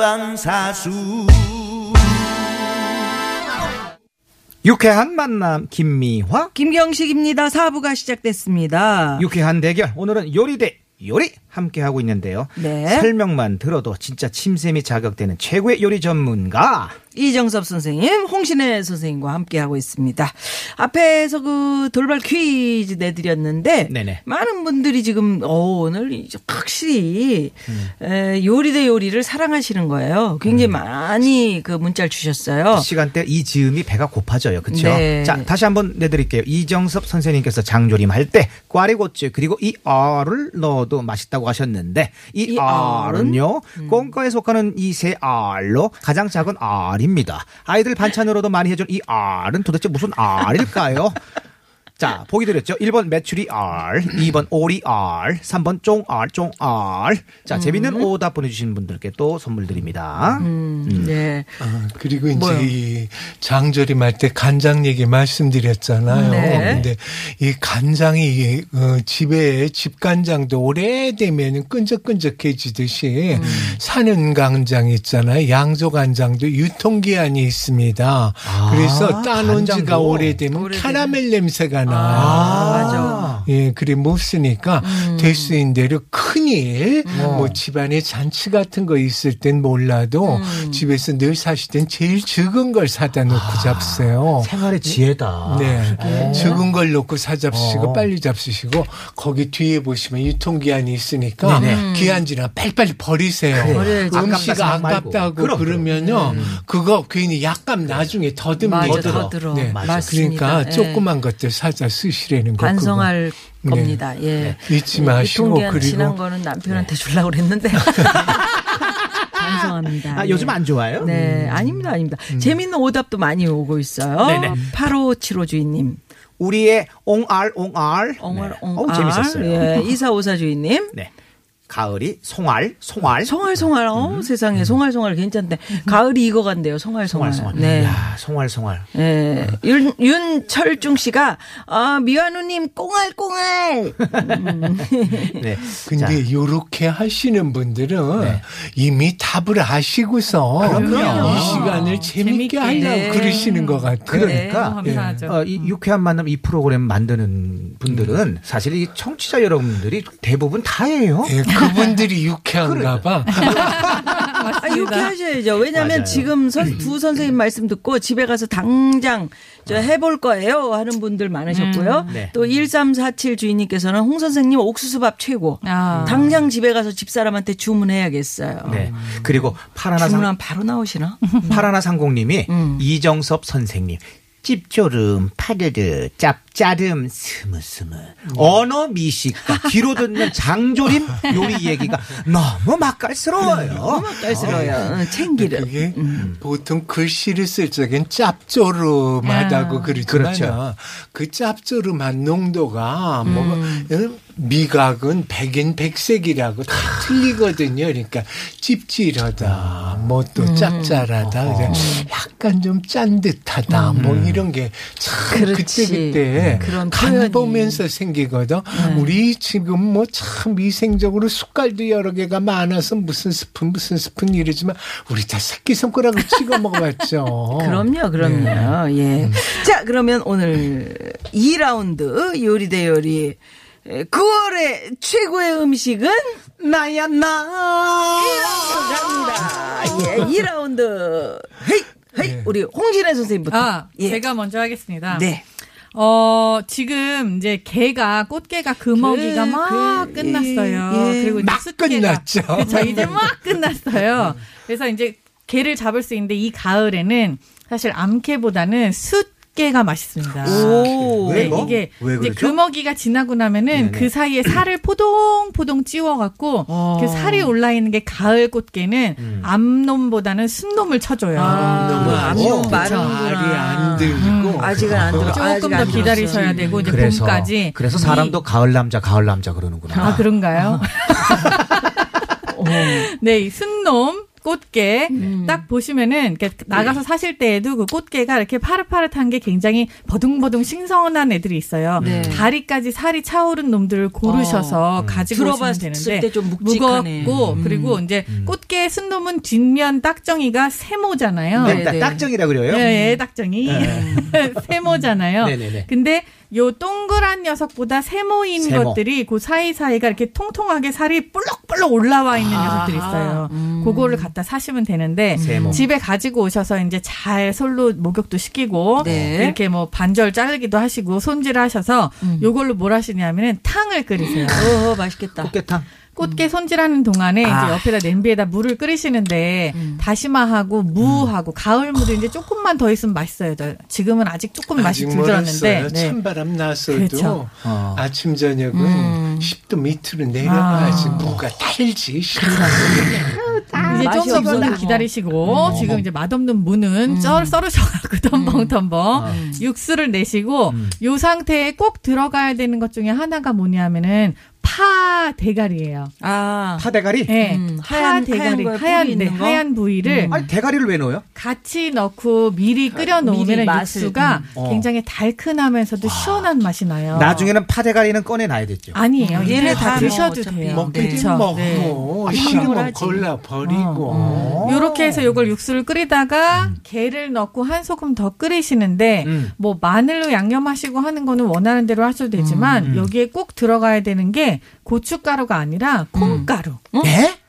본방사수 유쾌한 만남 김미화 김경식입니다. 사부가 시작됐습니다. 유쾌한 대결 오늘은 요리 대 요리 함께 하고 있는데요. 네. 설명만 들어도 진짜 침샘이 자극되는 최고의 요리 전문가 이정섭 선생님, 홍신혜 선생님과 함께 하고 있습니다. 앞에서 그 돌발 퀴즈 내드렸는데 네네. 많은 분들이 지금 어, 오늘 이제 확실히 음. 에, 요리 대 요리를 사랑하시는 거예요. 굉장히 음. 많이 그 문자를 주셨어요. 시간대 이 즈음이 배가 고파져요. 그렇죠? 네. 자, 다시 한번 내드릴게요. 이정섭 선생님께서 장조림 할 때 꽈리고추 그리고 이 알을 넣어도 맛있다고 하셨는데 이, 이 알은요 꽁과에 속하는 이세 알로 가장 작은 알입니다. 아이들 반찬으로도 많이 해준 이 알은 도대체 무슨 알일까요? 자, 보기 드렸죠. 1번 메추리 알, 2번 오리 알, 3번 쫑알, 쫑알. 자, 재밌는 오답 보내주신 분들께 또 선물 드립니다. 음, 네. 아, 그리고 이제 뭐요? 이 장조림 할 때 간장 얘기 말씀드렸잖아요. 네. 근데 이 간장이 어, 집에 집간장도 오래되면 끈적끈적해지듯이 음. 사는 간장 있잖아요. 양조 간장도 유통기한이 있습니다. 그래서 따놓은 지가 간장도. 오래되면 오래되면. 캐러멜 냄새가 아, 맞아. 예, 그래 못 쓰니까 음. 될수 있는 대로 큰일 어. 뭐 집안에 잔치 같은 거 있을 땐 몰라도 음. 집에서 늘 사실 땐 제일 적은 걸 사다 놓고 아. 잡으세요. 생활의 지혜다. 네. 적은 걸 놓고 사잡수시고 어. 빨리 잡수시고 거기 뒤에 보시면 유통기한이 있으니까 네네. 기한 지나 빨리빨리 버리세요. 버려야지. 음식 아깝다. 아깝다고 그럼, 그러면요 그거 괜히 약간 나중에 더듭니다. 맞아, 더 들어. 네. 맞습니다. 그러니까 예. 조그만 것들 사자 쓰시라는 거. 반성할. 네. 겁니다. 예. 잊지 마시고 유통기한 그리고 지난 거는 남편한테 주려고 그랬는데. 반성합니다. 아, 예. 요즘 안 좋아요? 네, 아닙니다, 아닙니다. 재밌는 오답도 많이 오고 있어요. 네네. 8575 주인님. 우리의 옹알 옹알. 네. 엉알. 어우, 재밌었어요. 예, 2454 주인님. 네. 가을이 송알, 송알. 송알, 송알. 어, 세상에. 송알, 송알 괜찮대. 가을이 익어간대요. 송알, 송알. 송알, 송알. 네. 야, 송알, 송알. 예. 윤, 윤철중 씨가, 아, 미완우님, 꽁알, 꽁알. 네. 근데 자, 요렇게 하시는 분들은 네. 이미 답을 아시고서 그럼요. 이 시간을 재밌게 재밌게. 하려고 네. 그러시는 것 같아요. 그러니까 네, 감사하죠. 어, 이 유쾌한 만남 이 프로그램 만드는 분들은 사실 이 청취자 여러분들이 대부분 다예요. 예, 그분들이 유쾌한가 봐. 아, 이렇게 하셔야죠. 왜냐하면 맞아요. 지금 선, 두 선생님 말씀 듣고 집에 가서 당장 저 해볼 거예요 하는 분들 많으셨고요. 네. 또1347 주인님께서는 홍 선생님 옥수수밥 최고. 아. 당장 집에 가서 집사람한테 주문해야겠어요. 네. 그리고 파라나 상, 주문하면 바로 나오시나? 파라나 상공님이 음. 이정섭 선생님. 찝조름, 파르르, 짭 짜름, 스무스무. 언어 미식과 귀로 듣는 장조림 요리 얘기가 너무 맛깔스러워요. 깔스러워요. 응, 챙기를. 그게 보통 글씨를 쓸 적엔 짭조름하다고 그러지만 그렇죠. 그 짭조름한 농도가 뭐가 응? 미각은 백인 백색이라고 다 틀리거든요. 그러니까 찝찝하다, 뭐 또 짭짤하다, 그래. 약간 좀 짠 듯하다, 뭐 이런 게 참 그렇지. 그때 그때 그런 간 표현이. 보면서 생기거든. 우리 지금 뭐 참 위생적으로 숟갈도 여러 개가 많아서 무슨 스푼 무슨 스푼 이러지만 우리 다 새끼 손가락을 찍어 먹어봤죠. 그럼요, 그럼요. 예. 자, 그러면 오늘 2라운드 요리 대 요리. 9월의 최고의 음식은 나야, 나. 갑니다. 예, 2라운드. 헤이, 헤이. 우리 홍진혜 선생님부터. 아, 예. 제가 먼저 하겠습니다. 네. 어, 지금 이제 개가, 꽃게가 금어기가 그, 막 그, 끝났어요. 예. 그리고 이제 막 끝났죠. 그렇죠. 이제 막 끝났어요. 그래서 이제 개를 잡을 수 있는데 이 가을에는 사실 암캐보다는 숫 꽃게가 맛있습니다. 오. 왜 네, 뭐? 이게 왜 이제? 금어기가 지나고 나면은 네네. 그 사이에 살을 포동포동 찌워갖고 어. 그 살이 올라 있는 게 가을 꽃게는 음. 암놈보다는 순놈을 쳐줘요. 아, 그렇죠. 암놈 말이 마르는구나. 안 들리고 아직은 안 들어. 조금 아직 더안 기다리셔야. 되고 이제 그래서 봄까지. 그래서 사람도 가을 남자 가을 남자 그러는구나. 아 그런가요? 네, 이 순놈 꽃게 음. 딱 보시면은 이렇게 나가서 사실 때에도 그 꽃게가 이렇게 파릇파릇한 게 굉장히 버둥버둥 싱성한 애들이 있어요. 네. 다리까지 살이 차오른 놈들을 고르셔서 음. 가지고 오시면 되는데 때좀 묵직하네. 무겁고 음. 그리고 이제 꽃게 순놈은 뒷면 딱정이가 세모잖아요. 네, 네, 딱- 네. 딱정이라 그래요. 예, 예, 딱정이 세모잖아요. 네네네. 근데 요 동그란 녀석보다 세모인 세모. 것들이 그 사이사이가 이렇게 통통하게 살이 볼록볼록 올라와 있는 녀석들이 있어요. 그거를 갖다 사시면 되는데 세모. 집에 가지고 오셔서 이제 잘 솔로 목욕도 시키고 네. 이렇게 뭐 반절 자르기도 하시고 손질하셔서 요걸로 뭘 하시냐면은 탕을 끓이세요. 어, 맛있겠다. 꽃게탕. 꽃게 손질하는 동안에 아. 이제 옆에다 냄비에다 물을 끓이시는데 다시마하고 무하고 가을 무도 이제 조금만 더 있으면 맛있어요. 저- 지금은 아직 조금 맛이 멀었어요. 네. 찬바람 났어도 그렇죠. 어. 아침 저녁은 음. 10도 밑으로 내려가야지 아. 뭐가 달지. 이제 좀 더. 기다리시고 지금 이제 맛없는 무는 썰 썰으셔갖고 덤벙덤벙 육수를 내시고 요 상태에 꼭 들어가야 되는 것 중에 하나가 뭐냐면은 파 대가리예요. 아. 파 대가리? 네, 음, 파 하얀- 대가리 하얀 하얀 네, 있는 거? 하얀 부위를 아니 대가리를 왜 넣어요? 같이 넣고 미리 끓여 미리 놓으면 육수가 음. 어. 굉장히 달큰하면서도 시원한 맛이 나요. 나중에는 파 대가리는 꺼내 놔야겠죠. 아니에요. 얘네 얘네 다다뭐 드셔도 돼요. 먹긴 그쵸? 먹고 네. 싫으면. 골라 버리고. 어. 요렇게 해서 요걸 육수를 끓이다가 게를 넣고 한 소금 더 끓이시는데 음. 뭐 마늘로 양념하시고 하는 거는 원하는 대로 하셔도 되지만 음. 여기에 꼭 들어가야 되는 게 고춧가루가 아니라 콩가루. 네?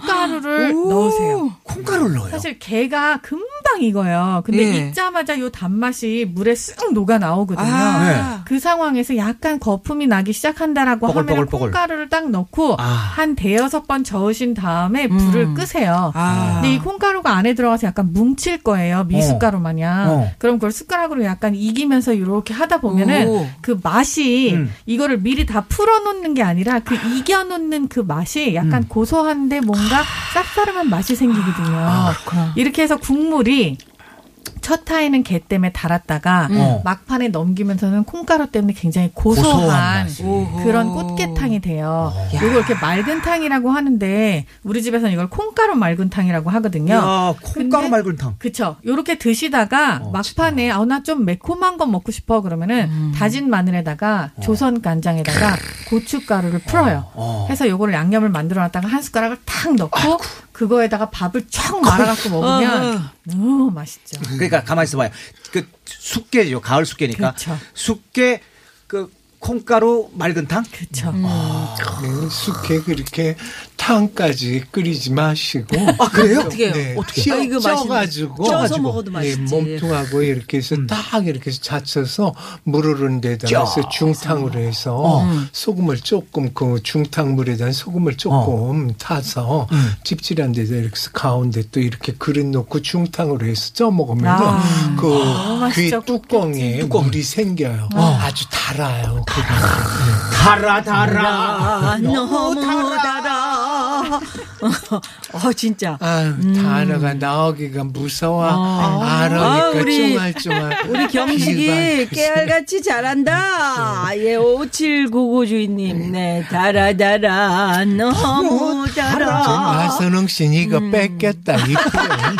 콩가루를 오. 넣으세요. 콩가루를 넣어요. 사실 게가 금방 익어요. 근데 예. 익자마자 요 단맛이 물에 쓱 녹아 나오거든요. 아. 그 상황에서 약간 거품이 나기 시작한다라고 하면 뽀글뽀글뽀글. 콩가루를 딱 넣고 아. 한 대여섯 번 저으신 다음에 불을 음. 끄세요. 아. 근데 이 콩가루가 안에 들어가서 약간 뭉칠 거예요. 미숫가루 마냥. 어. 그럼 그걸 숟가락으로 약간 이기면서 이렇게 하다 보면은 오. 그 맛이 음. 이거를 미리 다 풀어놓는 게 아니라 그 이겨놓는 그 맛이 약간 음. 고소한데 뭔가 쌉싸름한 맛이 생기거든요. 아, 이렇게 해서 국물이 첫 타에는 게 때문에 달았다가 어. 막판에 넘기면서는 콩가루 때문에 굉장히 고소한. 그런 꽃게탕이 돼요. 이거 이렇게 맑은 탕이라고 하는데 우리 집에서는 이걸 콩가루 맑은 탕이라고 하거든요. 야, 콩가루 근데- 맑은 탕. 그쵸. 요렇게 드시다가 어, 막판에 아, 나 좀 매콤한 거 먹고 싶어 그러면은 음. 다진 마늘에다가 조선 간장에다가 고춧가루를 풀어요. 어. 해서 요거를 양념을 만들어 놨다가 한 숟가락을 탁 넣고 그거에다가 밥을 쫙 말아갖고 먹으면 너무 맛있죠. 그러니까 가만히 있어봐요. 그 숙계죠. 가을 숙계니까. 그렇죠. 숙계 그 콩가루 맑은 탕. 그쵸. 음. 네, 숙회 그렇게 탕까지 끓이지 마시고. 아 그래요? 어떻게 해요? 네, 어떻게? 쪄- 아. 쪄가지고 쪄서 먹어도 네, 맛있지. 몸통하고 이렇게 해서 딱 이렇게 해서 잡쳐서 물을 데다가 해서 중탕으로 해서 어. 소금을 조금 그 중탕물에다 소금을 조금 타서 찝찝한 데다 이렇게 해서 가운데 또 이렇게 그릇 놓고 중탕으로 해서 쪄 먹으면 아, 그 너무 귀 맛있죠, 뚜껑에 물이 생겨요. 아주 달아요. 그게. 달아 달아. 아, 너무 달아. 어, 진짜. 아유, 단어가 나오기가 무서워. 아, 알아니까 우리- 쫑알쫑알. 우리 경식이 깨알같이 잘한다. 예, 5799 주인님. 네, 달아, 달아. 너무 저 달아. 나선홍 씨 이거 음. 뺏겼다. 이 표현.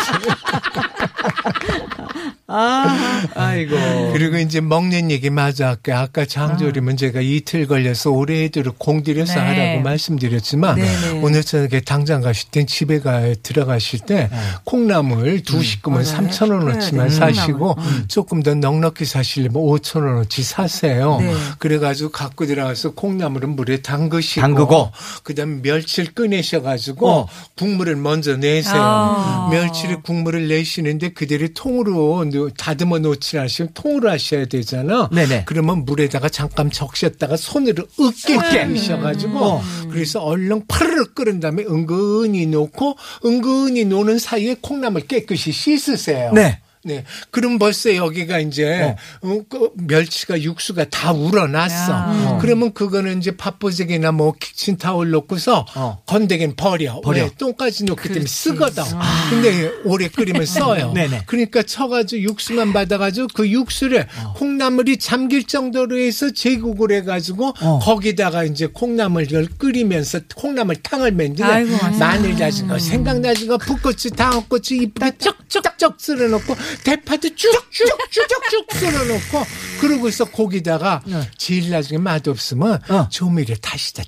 아, 아이고. 그리고 이제 먹는 얘기 마저 할게. 아까 장조림은 제가 이틀 걸려서 올해 애들을 공들여서 네. 하라고 말씀드렸지만 네네. 오늘 저녁에 당장 가실 땐 집에 가 들어가실 때 콩나물 두 식구면 네. 3천 원어치만 사시고 조금 더 넉넉히 사시려면 5천 원어치 사세요. 네. 그래가지고 갖고 들어가서 콩나물은 물에 담그시고 담그고. 그다음에 멸치를 꺼내셔가지고 어. 국물을 먼저 내세요. 아. 멸치를 국물을 내시는데 그대로 통으로 놓- 다듬어 놓지 않으시면 통으로 하셔야 되잖아. 네네. 그러면 물에다가 잠깐 적셨다가 손으로 으깨 으깨. 끼셔가지고 어. 그래서 얼른 파르르 끓은 다음에 은근히 놓고 은근히 노는 사이에 콩나물 깨끗이 씻으세요. 네. 네. 그럼 벌써 여기가 이제 어, 그 멸치가 육수가 다 우러났어. 야. 그러면 그거는 이제 밥보색이나 뭐 키친타올 놓고서 어. 건더기는 버려. 버려. 왜? 똥까지 넣기 때문에 쓰거든. 근데 오래 끓이면 써요. 네네. 그러니까 쳐가지고 육수만 받아가지고 그 육수를 콩나물이 잠길 정도로 해서 제국을 해가지고 어. 거기다가 이제 콩나물을 끓이면서 콩나물탕을 만드는. 마늘 다진 거, 생강 다진 거, 풋고추, 당고추 이쁘게 쩍쩍쩍 썰어놓고 대파도 쭉쭉쭉쭉 썰어놓고 그러고서 거기다가 제일 나중에 맛없으면 어. 조미료 다시다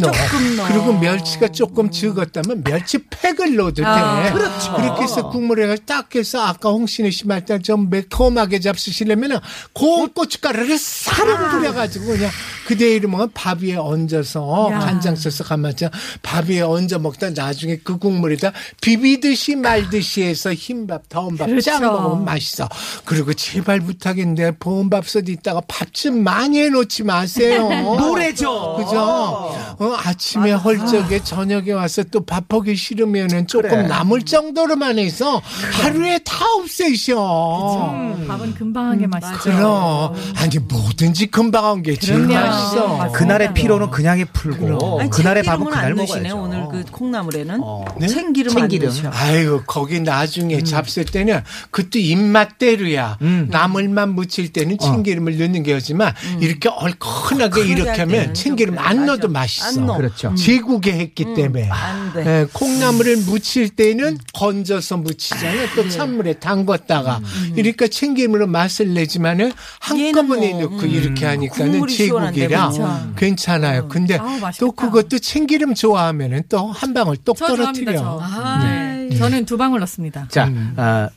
조금 넣어. 그리고 멸치가 조금 적었다면 멸치 팩을 넣어도 돼. 그렇죠. 그렇게 해서 국물에 딱 해서 아까 홍신의 씨말 때좀 매콤하게 잡수시려면은 고운 고춧가루를 사르르 뿌려가지고 그냥 그대로 먹으면 밥 위에 얹어서 야. 간장 소스 간마장 밥 위에 얹어 먹다 나중에 그 국물에다 비비듯이 말듯이 해서 흰밥 더운 밥짱 그렇죠. 먹으면 맛있어. 그리고 제발 부탁인데 보온밥솥 있다가 밥 좀 많이 해놓지 마세요. 노래죠. 그죠? 어, 아침에 헐적에 저녁에 와서 또 밥하기 싫으면은 조금 그래. 남을 정도로만 해서 하루에 다 없애셔. 음, 밥은 금방 하게 맛있죠. 그럼 아니 뭐든지 금방 한 게 제일. 맛있어. 그날의 피로는 그냥에 풀고 아니, 그날의 밥은 그날 먹어야죠. 오늘 그 콩나물에는 어. 네? 참기름 넣으셔. 아이고 거기 나중에 잡쓸 때는 그것도 입맛대로야. 음. 나물만 무칠 때는 참기름을 넣는 게 하지만 이렇게 얼큰하게 얼큰하게 이렇게 할 하면 참기름 좀안 그래. 넣어도 맞아. 맛있어. 안 넣어. 그렇죠. 제국에 했기 때문에. 안 돼. 예, 콩나물을 무칠 때는 건져서 무치잖아요. 또 찬물에 담궜다가. 그러니까 참기름으로 맛을 내지만은 한꺼번에 뭐, 넣고 이렇게 하니까는 시원한데, 제국이라 그렇죠. 괜찮아요. 근데 아우, 맛있겠다. 또 그것도 참기름 좋아하면은 또 한 방울 똑저 좋아합니다. 떨어뜨려. 저. 아, 네. 저는 두 방울 넣습니다. 자, 아,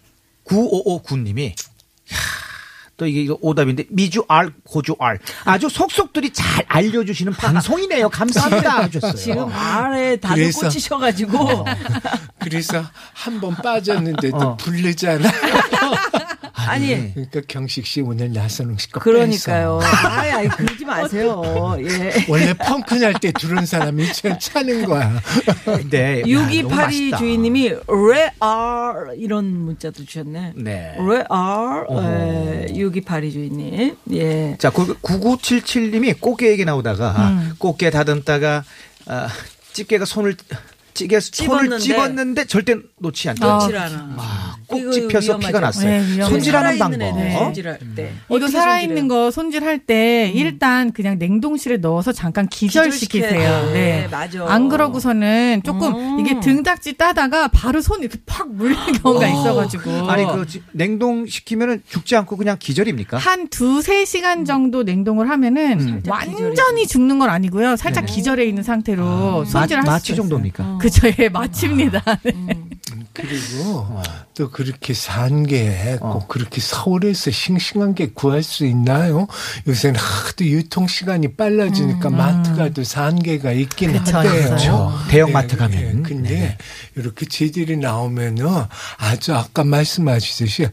9559님이 또 이게 이거 오답인데 미주 알 고주 알 아주 속속들이 잘 알려주시는 방송이네요. 감사합니다. 하셨어요. 지금 알에 다들 그래서- 꽂히셔가지고 그래서 한 번 빠졌는데도 어. 부르잖아. 아니 그러니까 경식 씨 오늘 나선홍 씨거 그러니까요. 아이, 아이 그러지 마세요. 예. 원래 펑크 날 때 들은 사람이 참 차는 거야. 너무 6282 맛있다. 주인님이 레알 이런 문자도 주셨네. 네. 레알 6282 주인님. 예. 자, 그 9977님이 꽃게 얘기 나오다가 꽃게 다듬다가 아, 집게가 손을 찌개 손을 찝었는데. 찝었는데 절대 놓지 않다. 어. 놓질 않아. 꼭 이거 찝혀서. 피가 났어요. 네. 손질하는 방법. 애들 어? 손질할 때. 이거 살아있는? 거 손질할 때 일단 그냥 냉동실에 넣어서 잠깐 기절시키세요. 돼. 네. 맞아. 안 그러고서는 조금 음. 이게 등딱지 따다가 바로 손 이렇게 팍 물리는 경우가 있어가지고. 아니 그 지- 냉동 시키면은 죽지 않고 그냥 기절입니까? 한 두세 시간 정도 냉동을 하면은 음. 완전히 죽는 건 아니고요. 살짝 기절해 있는 상태로 손질할 마, 수 마취 있어요. 정도입니까? 그 쵸, 예, 마칩니다. 네. 그리고 또 그렇게 산 게꼭 어. 그렇게 서울에서 싱싱한 게 구할 수 있나요? 요새는 하도 유통 시간이 빨라지니까 마트 가도 산 게가 있긴 그쵸, 한데요. 그렇죠. 대형 마트 가면은. 근데 네네. 이렇게 재질이 나오면은 아주 아까 말씀하셨듯이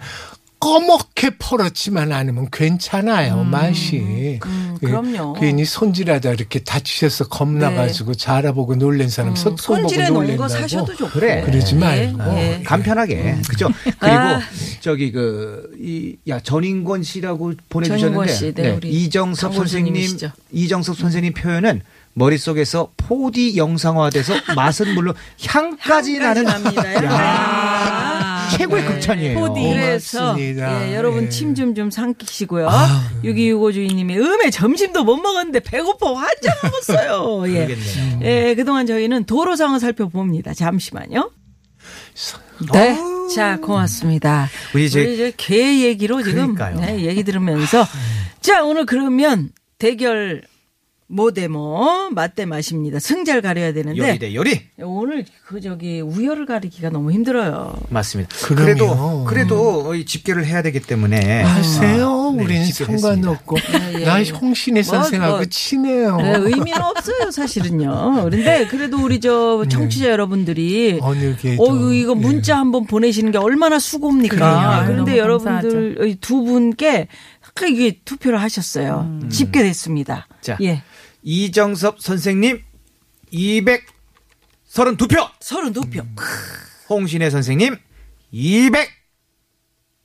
꺼멓게 퍼렇지만 않으면 괜찮아요 맛이. 음, 예, 그럼요. 괜히 손질하다 이렇게 다치셔서 겁나가지고 자라보고 놀란 사람 손 보고 네. 음, 손질해 놓은 거 놀란다고. 사셔도 좋고. 그래. 그러지 말고. 예, 예. 간편하게 그죠? 그리고 아. 저기 그이야 전인권 씨라고 보내주셨는데 전인권 씨, 네, 우리 이정섭 선생님. 이정섭 선생님 표현은 머릿속에서 4D 영상화돼서 맛은 물론 향까지 나는 납니다. 야, 최고의 극찬이에요. 4D. 그래서 고맙습니다. 예, 여러분 예. 침좀 좀 삼키시고요. 6265 주인님이 음에 점심도 못 먹었는데 배고파 환장 먹었어요. 예. 예, 그동안 저희는 도로 상황 살펴봅니다. 잠시만요. 네. 자, 고맙습니다. 우리 우리 이제 이제 개 얘기로 지금 그러니까요. 네, 얘기 들으면서 자, 오늘 그러면 대결 모대모 맞대 맛입니다. 승자를 가려야 되는데 요리 대 요리 오늘 그 저기 우열을 가리기가 너무 힘들어요. 맞습니다. 그럼요. 그래도 그래도 이 집계를 해야 되기 때문에 하세요. 네, 우리는 상관없고. 예, 예. 나 홍신의 뭐, 선생하고 뭐. 친해요. 네, 의미는 없어요, 사실은요. 그런데 그래도 우리 저 청취자 여러분들이 어느. 어, 이거 문자 한번 보내시는 게 얼마나 수고입니까? 그래요. 그런데 너무 여러분들 이두 분께 이게 투표를 하셨어요. 집계됐습니다. 자. 예. 이정섭 선생님 232표 32표. 홍신혜 선생님 201표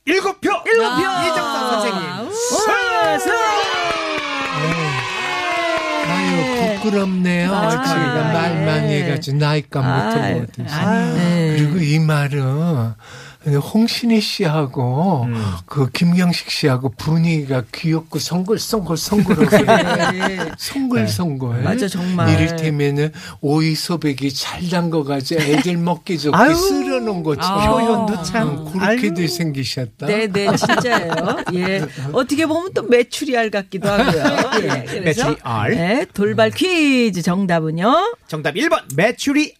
일곱 표. 일곱 표. 이정선 선생님. 와, 수- 아유 부끄럽네요. 아, 제가 말 많이 예. 해가지고 나이가 아유, 못해서. 네. 그리고 이 말은 홍신혜 씨하고 음. 그 김경식 씨하고 분위기가 귀엽고 송글송글 송글하고 네. 송글송글. 맞아, 정말. 이를테면은 오이 소백이 잘 담궈가지고 애들 먹기 좋게 아유, 쓸어놓은 것처럼 표현도 참. 음, 그렇게들 아유. 생기셨다. 네, 네, 진짜예요. 예. 어떻게 보면 또 메추리알 같기도 하고요. 예. 그래서 메추리알. 네, 돌발 퀴즈 정답은요? 정답 1번 메추리 알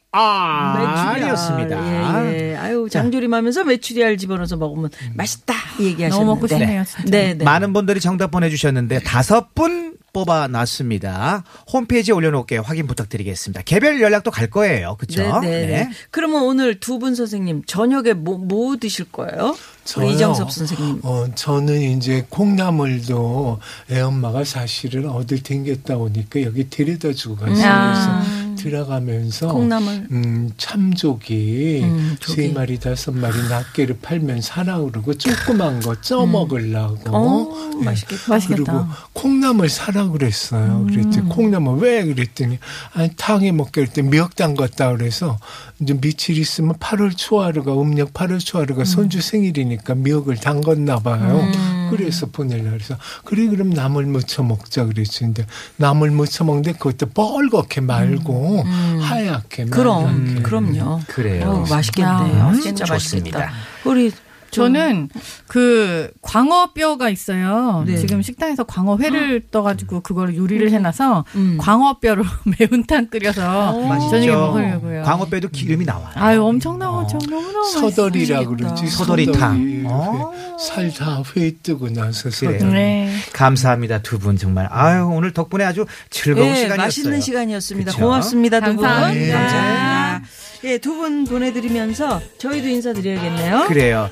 이었습니다. 예, 예. 아유, 장조림하면서 메추리알 집어넣어서 먹으면 맛있다. 이 얘기하셨는데. 너무 먹고 싶네요. 네, 네. 많은 분들이 정답 보내주셨는데 다섯 분 뽑아놨습니다. 홈페이지에 올려놓을게요. 확인 부탁드리겠습니다. 개별 연락도 갈 거예요. 그쵸? 네, 네, 네. 그러면 오늘 두 분 선생님 저녁에 뭐, 뭐 드실 거예요? 우리 저요? 이정섭 선생님. 어, 저는 이제 콩나물도 애 엄마가 사실은 어딜 댕겼다 오니까 여기 데려다 주고 갔어요. 아. 그래서 들어가면서 콩나물. 음, 참조기 음. 세 마리 다섯 마리 낱개를 팔면 사라 그러고 조그만 거 쪄 먹으려고. 어, 예. 맛있겠다. 그리고 콩나물 사라 그랬어요. 그랬더니 콩나물 왜 그랬더니 아니 탕에 먹게 할때 미역 담갔다 그래서 이제 며칠 있으면 8월 초하루가 음력 8월 초하루가 손주 생일이니까 미역을 담갔나 봐요. 그래서 보내려 그래서 그래 그럼 나물 무쳐 먹자 그랬지. 근데 나물 무쳐 먹는데 그것도 뻘겋게 말고 하얗게 그럼, 말갛게. 그럼요. 그래요. 어, 맛있겠네요. 아, 진짜 좋습니다. 맛있겠다. 우리 저는 그 광어뼈가 있어요. 네. 지금 식당에서 광어회를 떠가지고 그걸 요리를 해놔서 음. 광어뼈로 매운탕 끓여서 맛있죠. 저녁에 먹으려고요. 광어뼈도 기름이 나와요. 아유 엄청 나오죠. 너무너무 서덜이라. 그러지. 서덜이탕. 서덜이. 어. 살다 회 뜨고 나서 그래요. 서덜. 네. 감사합니다 두 분 정말. 아유 오늘 덕분에 아주 즐거운 예, 시간이었어요. 맛있는 시간이었습니다. 그쵸? 고맙습니다, 두 분. 감사합니다. 감사합니다. 예, 두 분 보내드리면서 저희도 인사드려야겠네요. 그래요.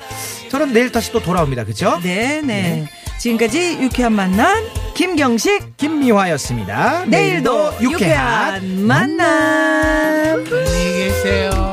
저는 내일 다시 또 돌아옵니다. 그죠? 네, 네. 지금까지 유쾌한 만남 김경식. 김미화였습니다. 내일도 유쾌한 만남. 안녕히 계세요.